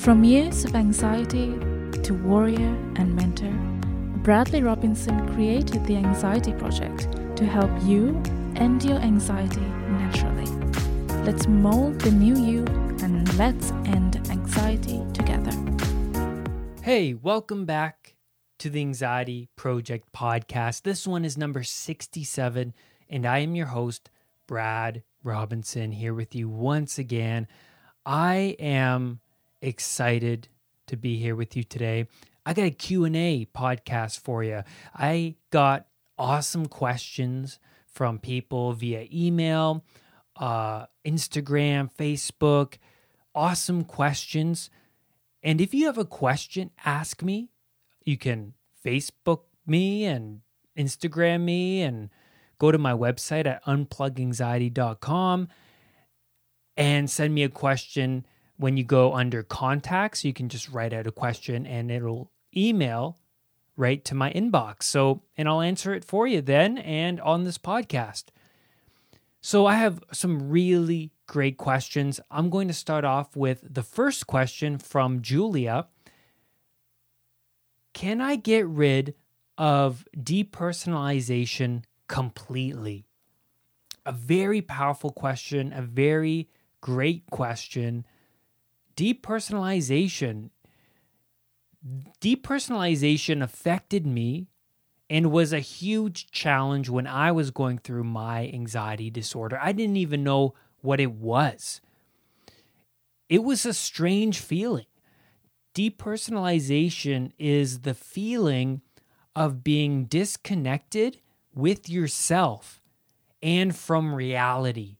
From years of anxiety to warrior and mentor, Bradley Robinson created the Anxiety Project to help you end your anxiety naturally. Let's mold the new you and let's end anxiety together. Hey, welcome back to the Anxiety Project podcast. This one is number 67, and I am your host, Brad Robinson, here with you once again. I am excited to be here with you today. I got a Q&A podcast for you. I got awesome questions from people via email, uh, Instagram, Facebook, awesome questions. And if you have a question, ask me. You can Facebook me and Instagram me and go to my website at unpluganxiety.com and send me a question when you go under contacts, you can just write out a question and it'll email right to my inbox. So, and I'll answer it for you then and on this podcast. So, I have some really great questions. I'm going to start off with the first question from Julia Can I get rid of depersonalization completely? A very powerful question, a very great question depersonalization depersonalization affected me and was a huge challenge when I was going through my anxiety disorder. I didn't even know what it was. It was a strange feeling. Depersonalization is the feeling of being disconnected with yourself and from reality.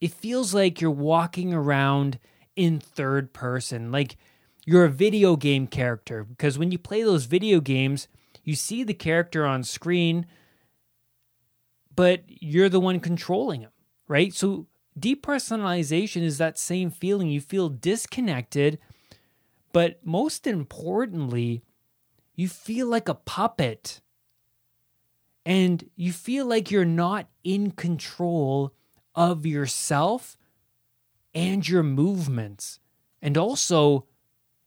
It feels like you're walking around in third person. Like you're a video game character because when you play those video games, you see the character on screen, but you're the one controlling him, right? So depersonalization is that same feeling. You feel disconnected, but most importantly, you feel like a puppet. And you feel like you're not in control of yourself and your movements, and also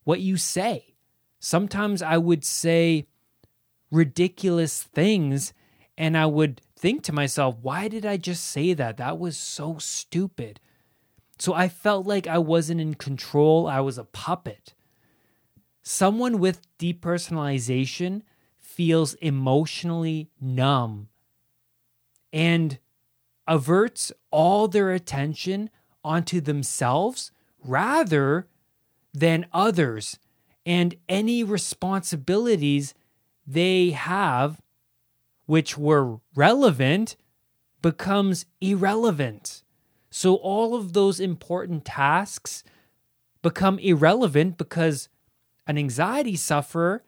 what you say. Sometimes I would say ridiculous things, and I would think to myself, why did I just say that? That was so stupid. So I felt like I wasn't in control, I was a puppet. Someone with depersonalization feels emotionally numb and averts all their attention onto themselves rather than others and any responsibilities they have which were relevant becomes irrelevant. So all of those important tasks become irrelevant because an anxiety sufferer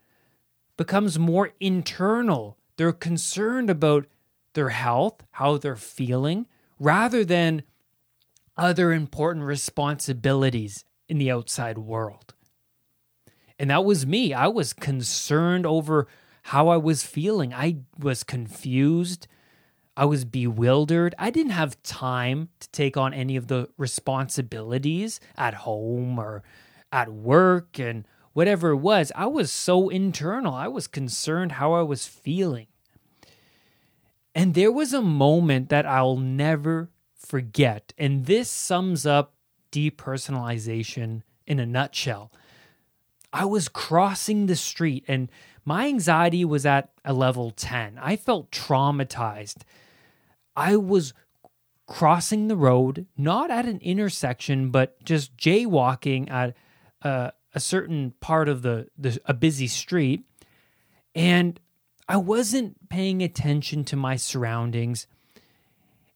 becomes more internal. They're concerned about their health how they're feeling rather than other important responsibilities in the outside world. And that was me. I was concerned over how I was feeling. I was confused. I was bewildered. I didn't have time to take on any of the responsibilities at home or at work and whatever it was. I was so internal. I was concerned how I was feeling. And there was a moment that I'll never forget. And this sums up depersonalization in a nutshell. I was crossing the street and my anxiety was at a level 10. I felt traumatized. I was crossing the road, not at an intersection, but just jaywalking at a, a certain part of the, the a busy street. And I wasn't paying attention to my surroundings.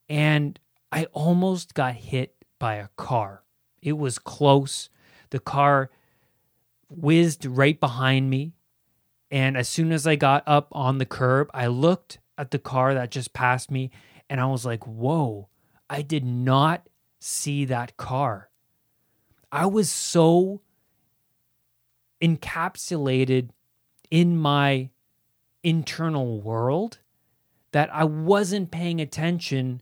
And I almost got hit by a car. It was close. The car whizzed right behind me. And as soon as I got up on the curb, I looked at the car that just passed me and I was like, whoa, I did not see that car. I was so encapsulated in my internal world that I wasn't paying attention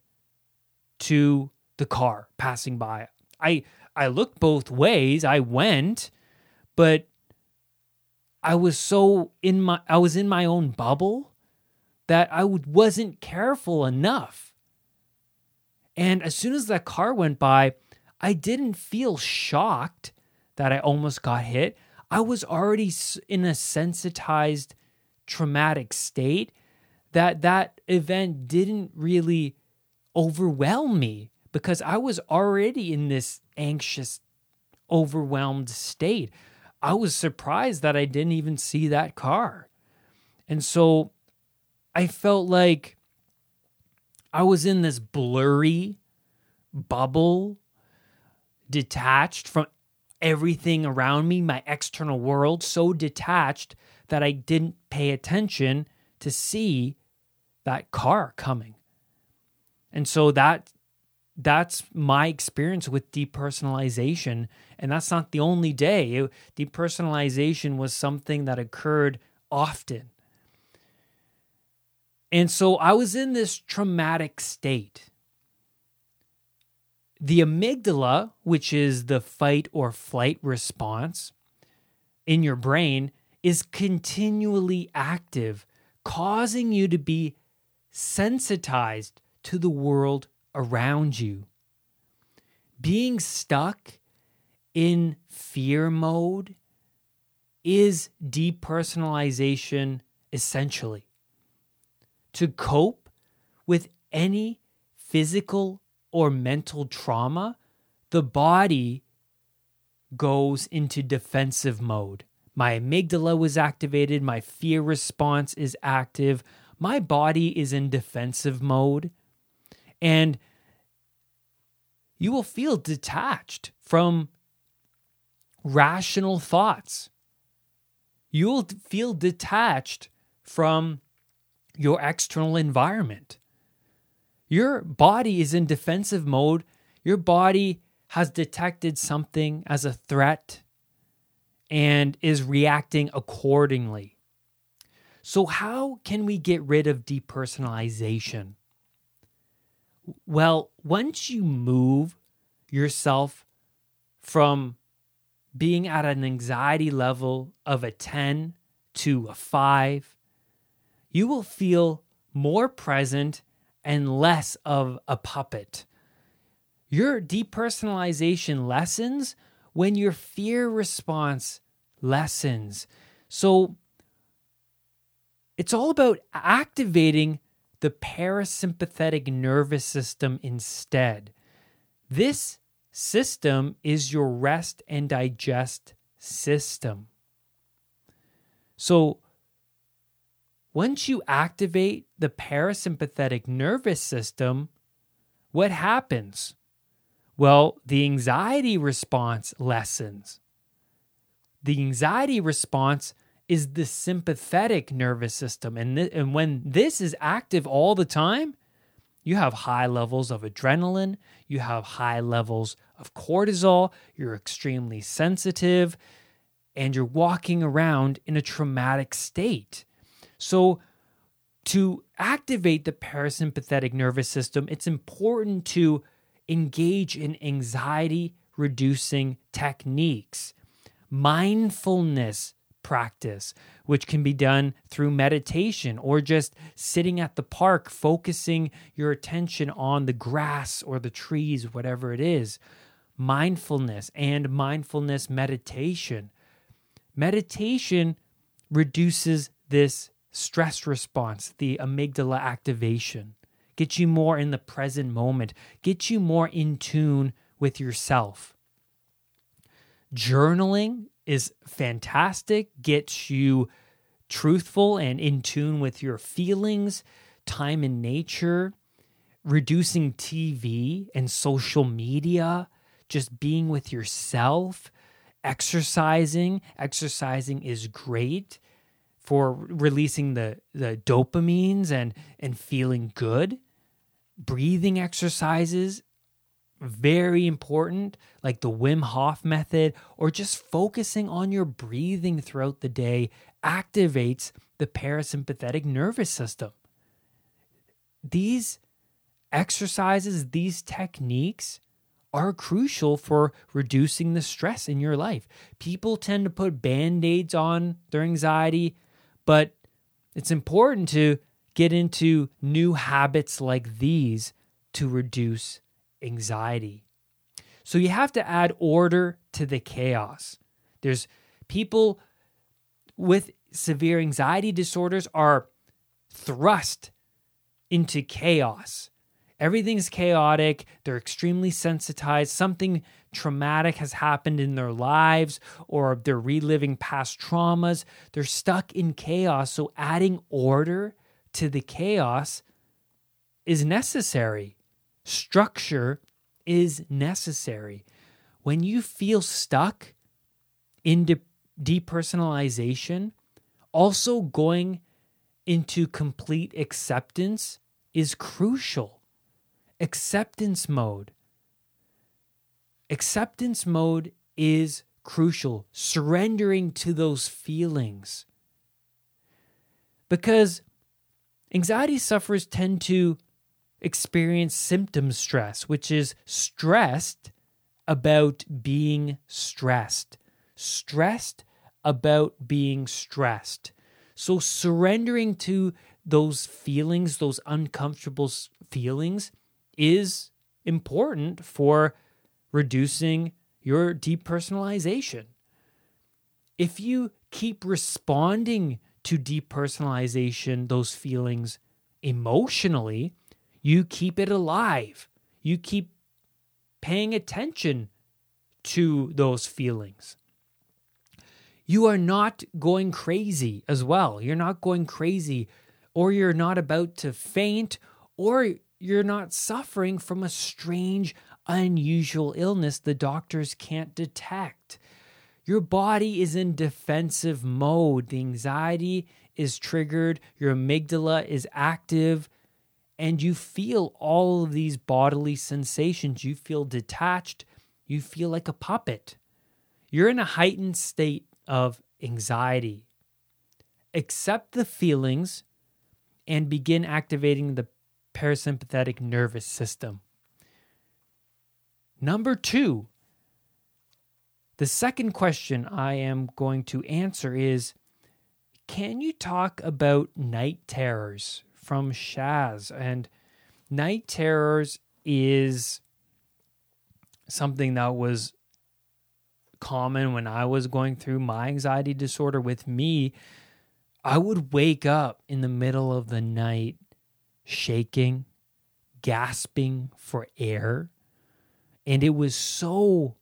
to the car passing by. I I looked both ways. I went, but I was so in my I was in my own bubble that I wasn't careful enough. And as soon as that car went by, I didn't feel shocked that I almost got hit. I was already in a sensitized traumatic state that that event didn't really overwhelm me because I was already in this anxious overwhelmed state. I was surprised that I didn't even see that car. And so I felt like I was in this blurry bubble, detached from everything around me, my external world, so detached that I didn't pay attention to see that car coming. And so that that's my experience with depersonalization. And that's not the only day. It, depersonalization was something that occurred often. And so I was in this traumatic state. The amygdala, which is the fight or flight response in your brain, is continually active, causing you to be sensitized to the world around you. Being stuck in fear mode is depersonalization essentially. To cope with any physical or mental trauma, the body goes into defensive mode. My amygdala was activated, my fear response is active, my body is in defensive mode. And you will feel detached from rational thoughts. You will feel detached from your external environment. Your body is in defensive mode. Your body has detected something as a threat and is reacting accordingly. So, how can we get rid of depersonalization? Well, once you move yourself from being at an anxiety level of a 10 to a 5, you will feel more present and less of a puppet. Your depersonalization lessens when your fear response lessens. So it's all about activating the parasympathetic nervous system instead. This system is your rest and digest system. So, once you activate the parasympathetic nervous system, what happens? Well, the anxiety response lessens. The anxiety response is the sympathetic nervous system. And, th- and when this is active all the time, you have high levels of adrenaline, you have high levels of cortisol, you're extremely sensitive, and you're walking around in a traumatic state. So, to activate the parasympathetic nervous system, it's important to engage in anxiety reducing techniques, mindfulness practice, which can be done through meditation or just sitting at the park, focusing your attention on the grass or the trees, whatever it is. Mindfulness and mindfulness meditation. Meditation reduces this stress response, the amygdala activation, get you more in the present moment, get you more in tune with yourself. Journaling is fantastic, gets you truthful and in tune with your feelings, time in nature, reducing TV and social media, just being with yourself, exercising. Exercising is great for releasing the, the dopamines and, and feeling good. Breathing exercises very important, like the Wim Hof method, or just focusing on your breathing throughout the day activates the parasympathetic nervous system. These exercises, these techniques are crucial for reducing the stress in your life. People tend to put band aids on their anxiety, but it's important to get into new habits like these to reduce anxiety. So you have to add order to the chaos. There's people with severe anxiety disorders are thrust into chaos. Everything's chaotic. They're extremely sensitized. Something traumatic has happened in their lives, or they're reliving past traumas. They're stuck in chaos. So, adding order to the chaos is necessary. Structure is necessary. When you feel stuck in de- depersonalization, also going into complete acceptance is crucial. Acceptance mode. Acceptance mode is crucial. Surrendering to those feelings. Because anxiety sufferers tend to experience symptom stress, which is stressed about being stressed. Stressed about being stressed. So, surrendering to those feelings, those uncomfortable feelings, is important for reducing your depersonalization. If you keep responding to depersonalization, those feelings emotionally, you keep it alive. You keep paying attention to those feelings you are not going crazy as well. You're not going crazy, or you're not about to faint, or you're not suffering from a strange, unusual illness the doctors can't detect. Your body is in defensive mode. The anxiety is triggered, your amygdala is active, and you feel all of these bodily sensations. You feel detached, you feel like a puppet. You're in a heightened state of anxiety. Accept the feelings and begin activating the parasympathetic nervous system. Number two, the second question I am going to answer is Can you talk about night terrors from Shaz? And night terrors is something that was common when I was going through my anxiety disorder with me. I would wake up in the middle of the night shaking, gasping for air. And it was so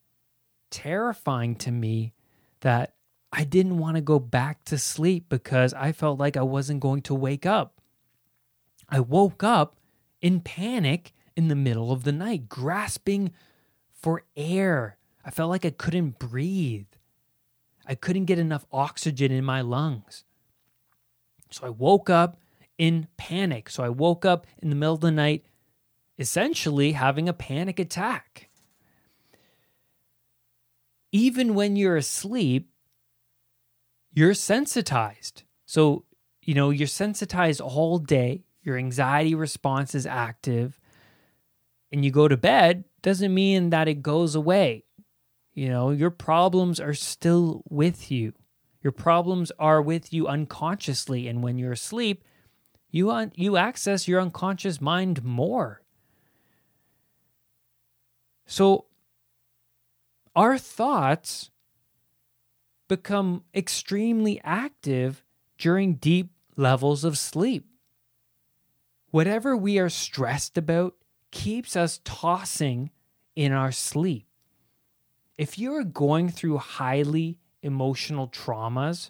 terrifying to me that I didn't want to go back to sleep because I felt like I wasn't going to wake up. I woke up in panic in the middle of the night, grasping for air. I felt like I couldn't breathe. I couldn't get enough oxygen in my lungs. So I woke up in panic. So I woke up in the middle of the night, essentially having a panic attack. Even when you're asleep, you're sensitized. So, you know, you're sensitized all day, your anxiety response is active, and you go to bed, doesn't mean that it goes away. You know, your problems are still with you. Your problems are with you unconsciously. And when you're asleep, you, un- you access your unconscious mind more. So, our thoughts become extremely active during deep levels of sleep. Whatever we are stressed about keeps us tossing in our sleep if you're going through highly emotional traumas,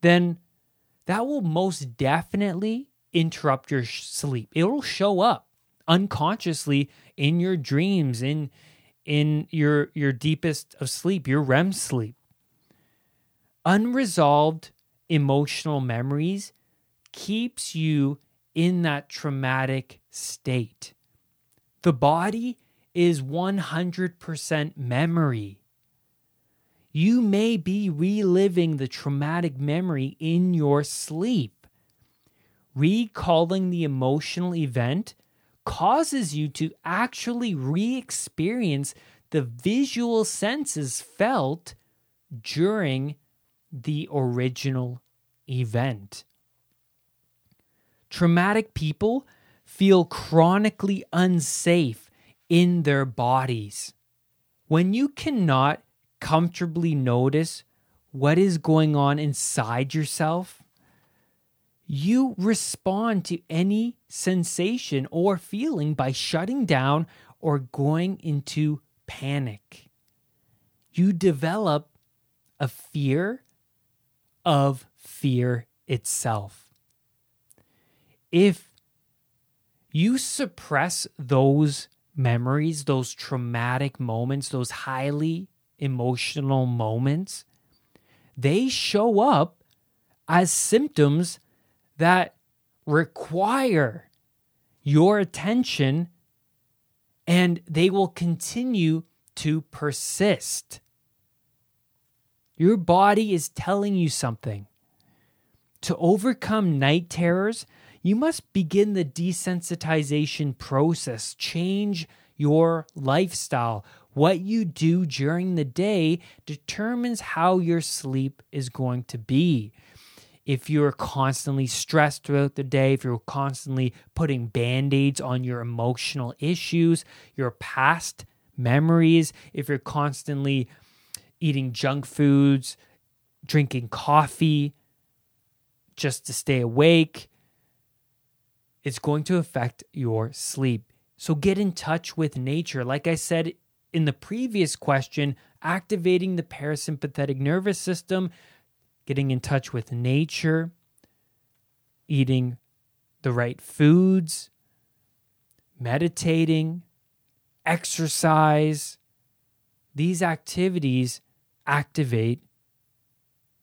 then that will most definitely interrupt your sleep. It will show up unconsciously in your dreams, in in your your deepest of sleep, your REM sleep. Unresolved emotional memories keeps you in that traumatic state. The body is 100% memory. You may be reliving the traumatic memory in your sleep. Recalling the emotional event causes you to actually re experience the visual senses felt during the original event. Traumatic people feel chronically unsafe in their bodies. When you cannot comfortably notice what is going on inside yourself, you respond to any sensation or feeling by shutting down or going into panic. You develop a fear of fear itself. If you suppress those memories, those traumatic moments, those highly emotional moments, they show up as symptoms that require your attention and they will continue to persist. Your body is telling you something. To overcome night terrors, you must begin the desensitization process, change your lifestyle. What you do during the day determines how your sleep is going to be if you're constantly stressed throughout the day, if you're constantly putting band aids on your emotional issues, your past memories, if you're constantly eating junk foods, drinking coffee just to stay awake, it's going to affect your sleep. So get in touch with nature. Like I said in the previous question, activating the parasympathetic nervous system getting in touch with nature, eating the right foods, meditating, exercise. These activities activate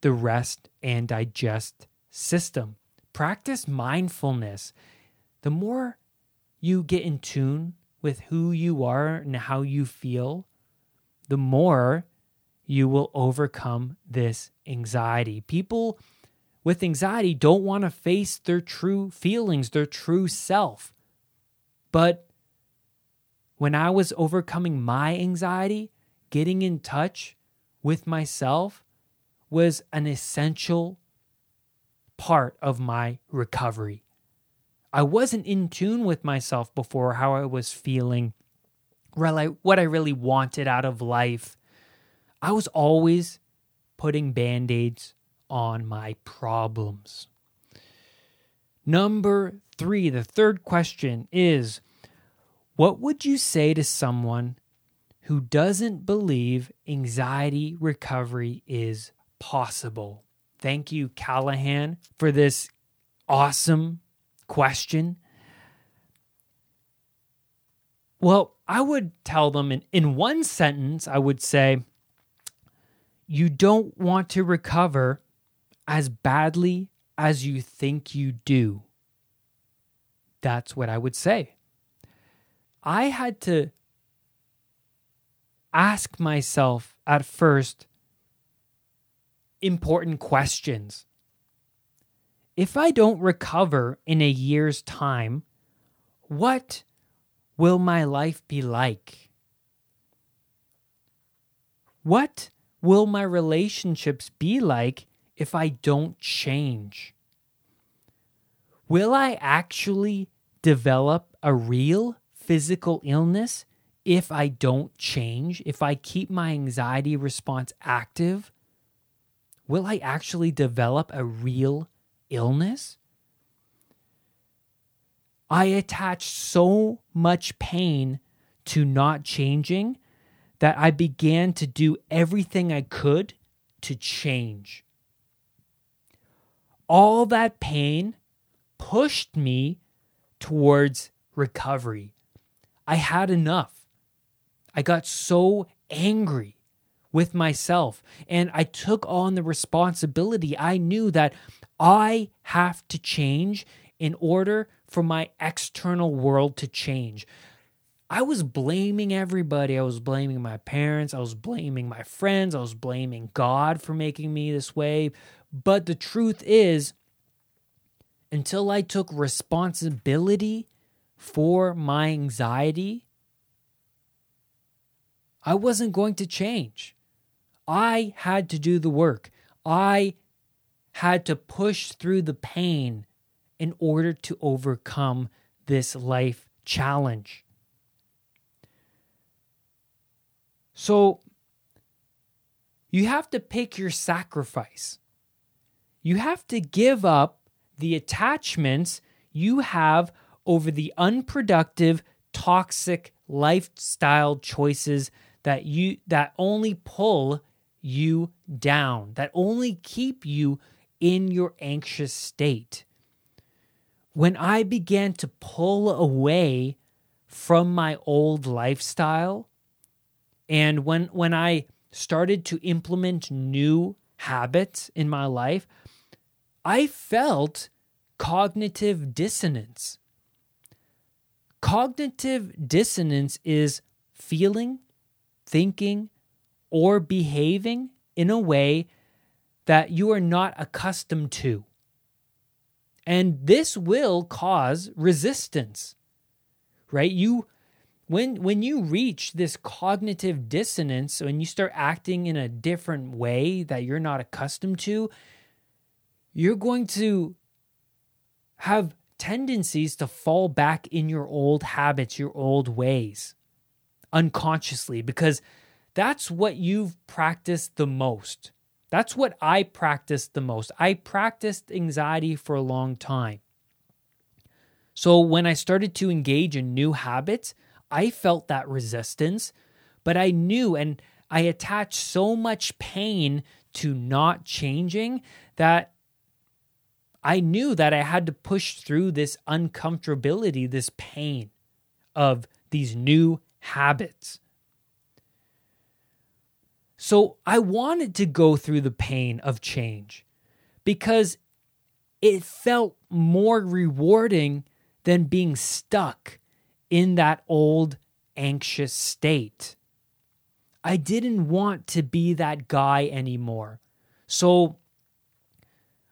the rest and digest system. Practice mindfulness. The more you get in tune with who you are and how you feel, the more you will overcome this anxiety. People with anxiety don't want to face their true feelings, their true self. But when I was overcoming my anxiety, getting in touch with myself was an essential part of my recovery. I wasn't in tune with myself before, how I was feeling, what I really wanted out of life. I was always putting band aids on my problems. Number three, the third question is What would you say to someone who doesn't believe anxiety recovery is possible? Thank you, Callahan, for this awesome question. Well, I would tell them in, in one sentence, I would say, you don't want to recover as badly as you think you do. That's what I would say. I had to ask myself at first important questions. If I don't recover in a year's time, what will my life be like? What will my relationships be like if I don't change? Will I actually develop a real physical illness if I don't change? If I keep my anxiety response active? Will I actually develop a real illness? I attach so much pain to not changing that I began to do everything I could to change. All that pain pushed me towards recovery. I had enough. I got so angry with myself and I took on the responsibility. I knew that I have to change in order for my external world to change. I was blaming everybody. I was blaming my parents. I was blaming my friends. I was blaming God for making me this way. But the truth is, until I took responsibility for my anxiety, I wasn't going to change. I had to do the work. I had to push through the pain in order to overcome this life challenge. So you have to pick your sacrifice. You have to give up the attachments you have over the unproductive, toxic lifestyle choices that you that only pull you down, that only keep you in your anxious state. When I began to pull away from my old lifestyle, and when when I started to implement new habits in my life, I felt cognitive dissonance. Cognitive dissonance is feeling, thinking, or behaving in a way that you are not accustomed to. And this will cause resistance, right? You when when you reach this cognitive dissonance when you start acting in a different way that you're not accustomed to you're going to have tendencies to fall back in your old habits your old ways unconsciously because that's what you've practiced the most. That's what I practiced the most. I practiced anxiety for a long time. So when I started to engage in new habits I felt that resistance, but I knew and I attached so much pain to not changing that I knew that I had to push through this uncomfortability, this pain of these new habits. So I wanted to go through the pain of change because it felt more rewarding than being stuck in that old anxious state. I didn't want to be that guy anymore. So,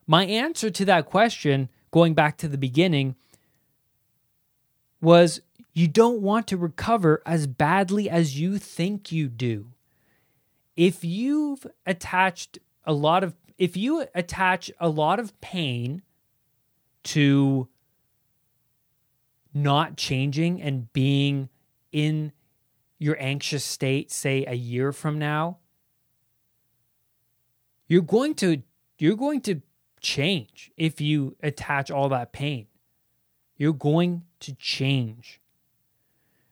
my answer to that question, going back to the beginning, was you don't want to recover as badly as you think you do. If you've attached a lot of, if you attach a lot of pain to not changing and being in your anxious state say a year from now you're going to you're going to change if you attach all that pain. You're going to change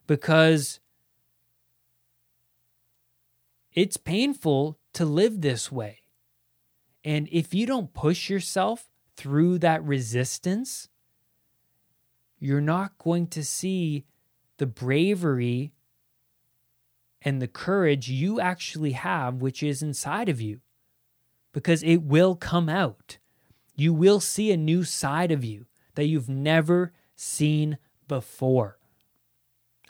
because it's painful to live this way and if you don't push yourself through that resistance you're not going to see the bravery and the courage you actually have, which is inside of you, because it will come out. You will see a new side of you that you've never seen before.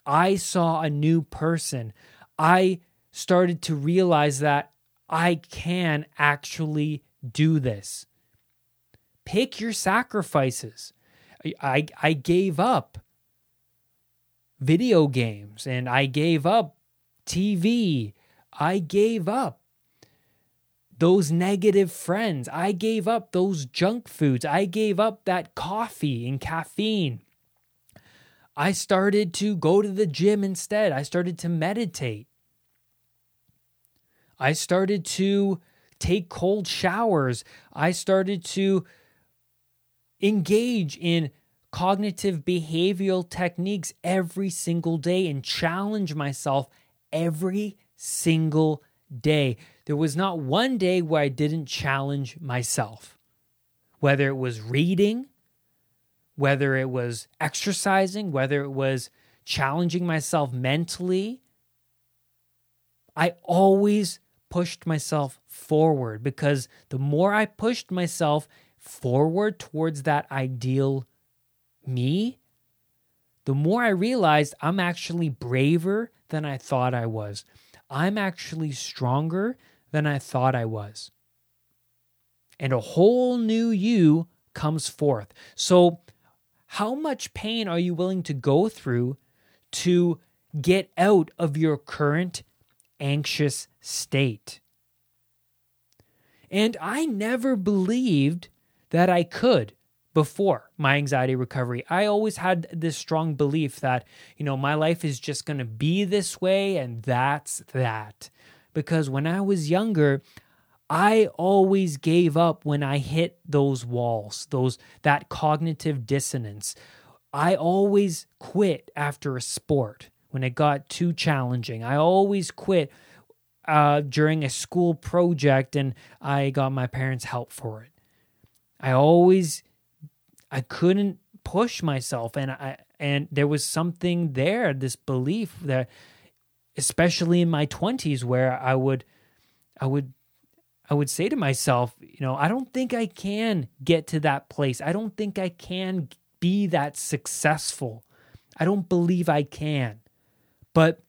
I saw a new person. I started to realize that I can actually do this. Pick your sacrifices. I, I gave up video games and I gave up TV. I gave up those negative friends. I gave up those junk foods. I gave up that coffee and caffeine. I started to go to the gym instead. I started to meditate. I started to take cold showers. I started to engage in cognitive behavioral techniques every single day and challenge myself every single day. There was not one day where I didn't challenge myself, whether it was reading, whether it was exercising, whether it was challenging myself mentally. I always pushed myself forward because the more I pushed myself forward towards that ideal me, the more I realized I'm actually braver than I thought I was. I'm actually stronger than I thought I was. And a whole new you comes forth. So, how much pain are you willing to go through to get out of your current anxious state? And I never believed that I could before my anxiety recovery. I always had this strong belief that, you know, my life is just going to be this way and that's that. Because when I was younger, I always gave up when I hit those walls, those that cognitive dissonance. I always quit after a sport when it got too challenging. I always quit uh, during a school project and I got my parents' help for it. I always I couldn't push myself and I and there was something there this belief that especially in my 20s where I would I would I would say to myself, you know, I don't think I can get to that place. I don't think I can be that successful. I don't believe I can. But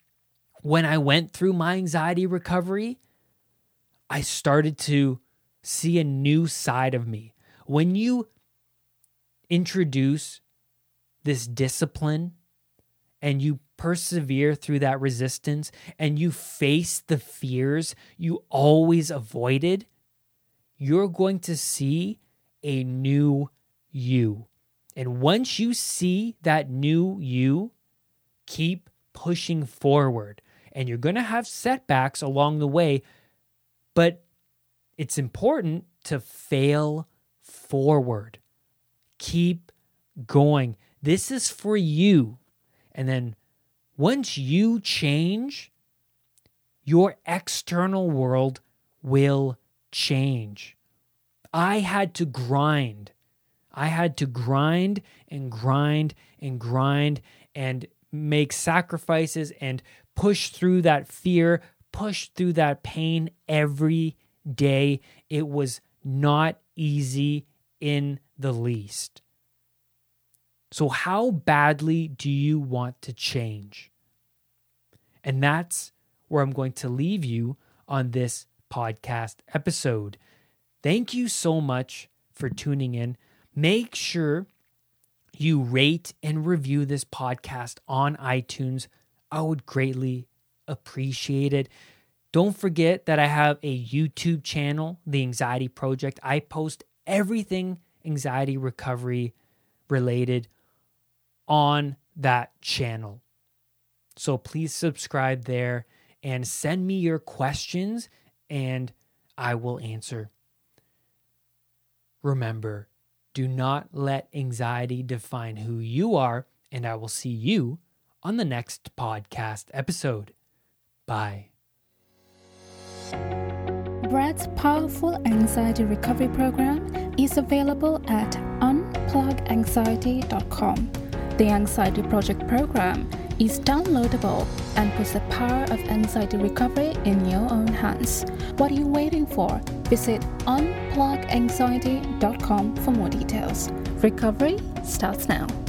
when I went through my anxiety recovery, I started to see a new side of me. When you introduce this discipline and you persevere through that resistance and you face the fears you always avoided, you're going to see a new you. And once you see that new you, keep pushing forward. And you're going to have setbacks along the way, but it's important to fail forward. Keep going. This is for you. And then once you change, your external world will change. I had to grind. I had to grind and grind and grind and make sacrifices and push through that fear, push through that pain every day. It was not easy in the least. So, how badly do you want to change? And that's where I'm going to leave you on this podcast episode. Thank you so much for tuning in. Make sure you rate and review this podcast on iTunes. I would greatly appreciate it. Don't forget that I have a YouTube channel, The Anxiety Project. I post everything anxiety recovery related on that channel. So please subscribe there and send me your questions and I will answer. Remember, do not let anxiety define who you are, and I will see you on the next podcast episode. Bye. Brad's powerful anxiety recovery program is available at unpluganxiety.com. The Anxiety Project program is downloadable and puts the power of anxiety recovery in your own hands. What are you waiting for? Visit unpluganxiety.com for more details. Recovery starts now.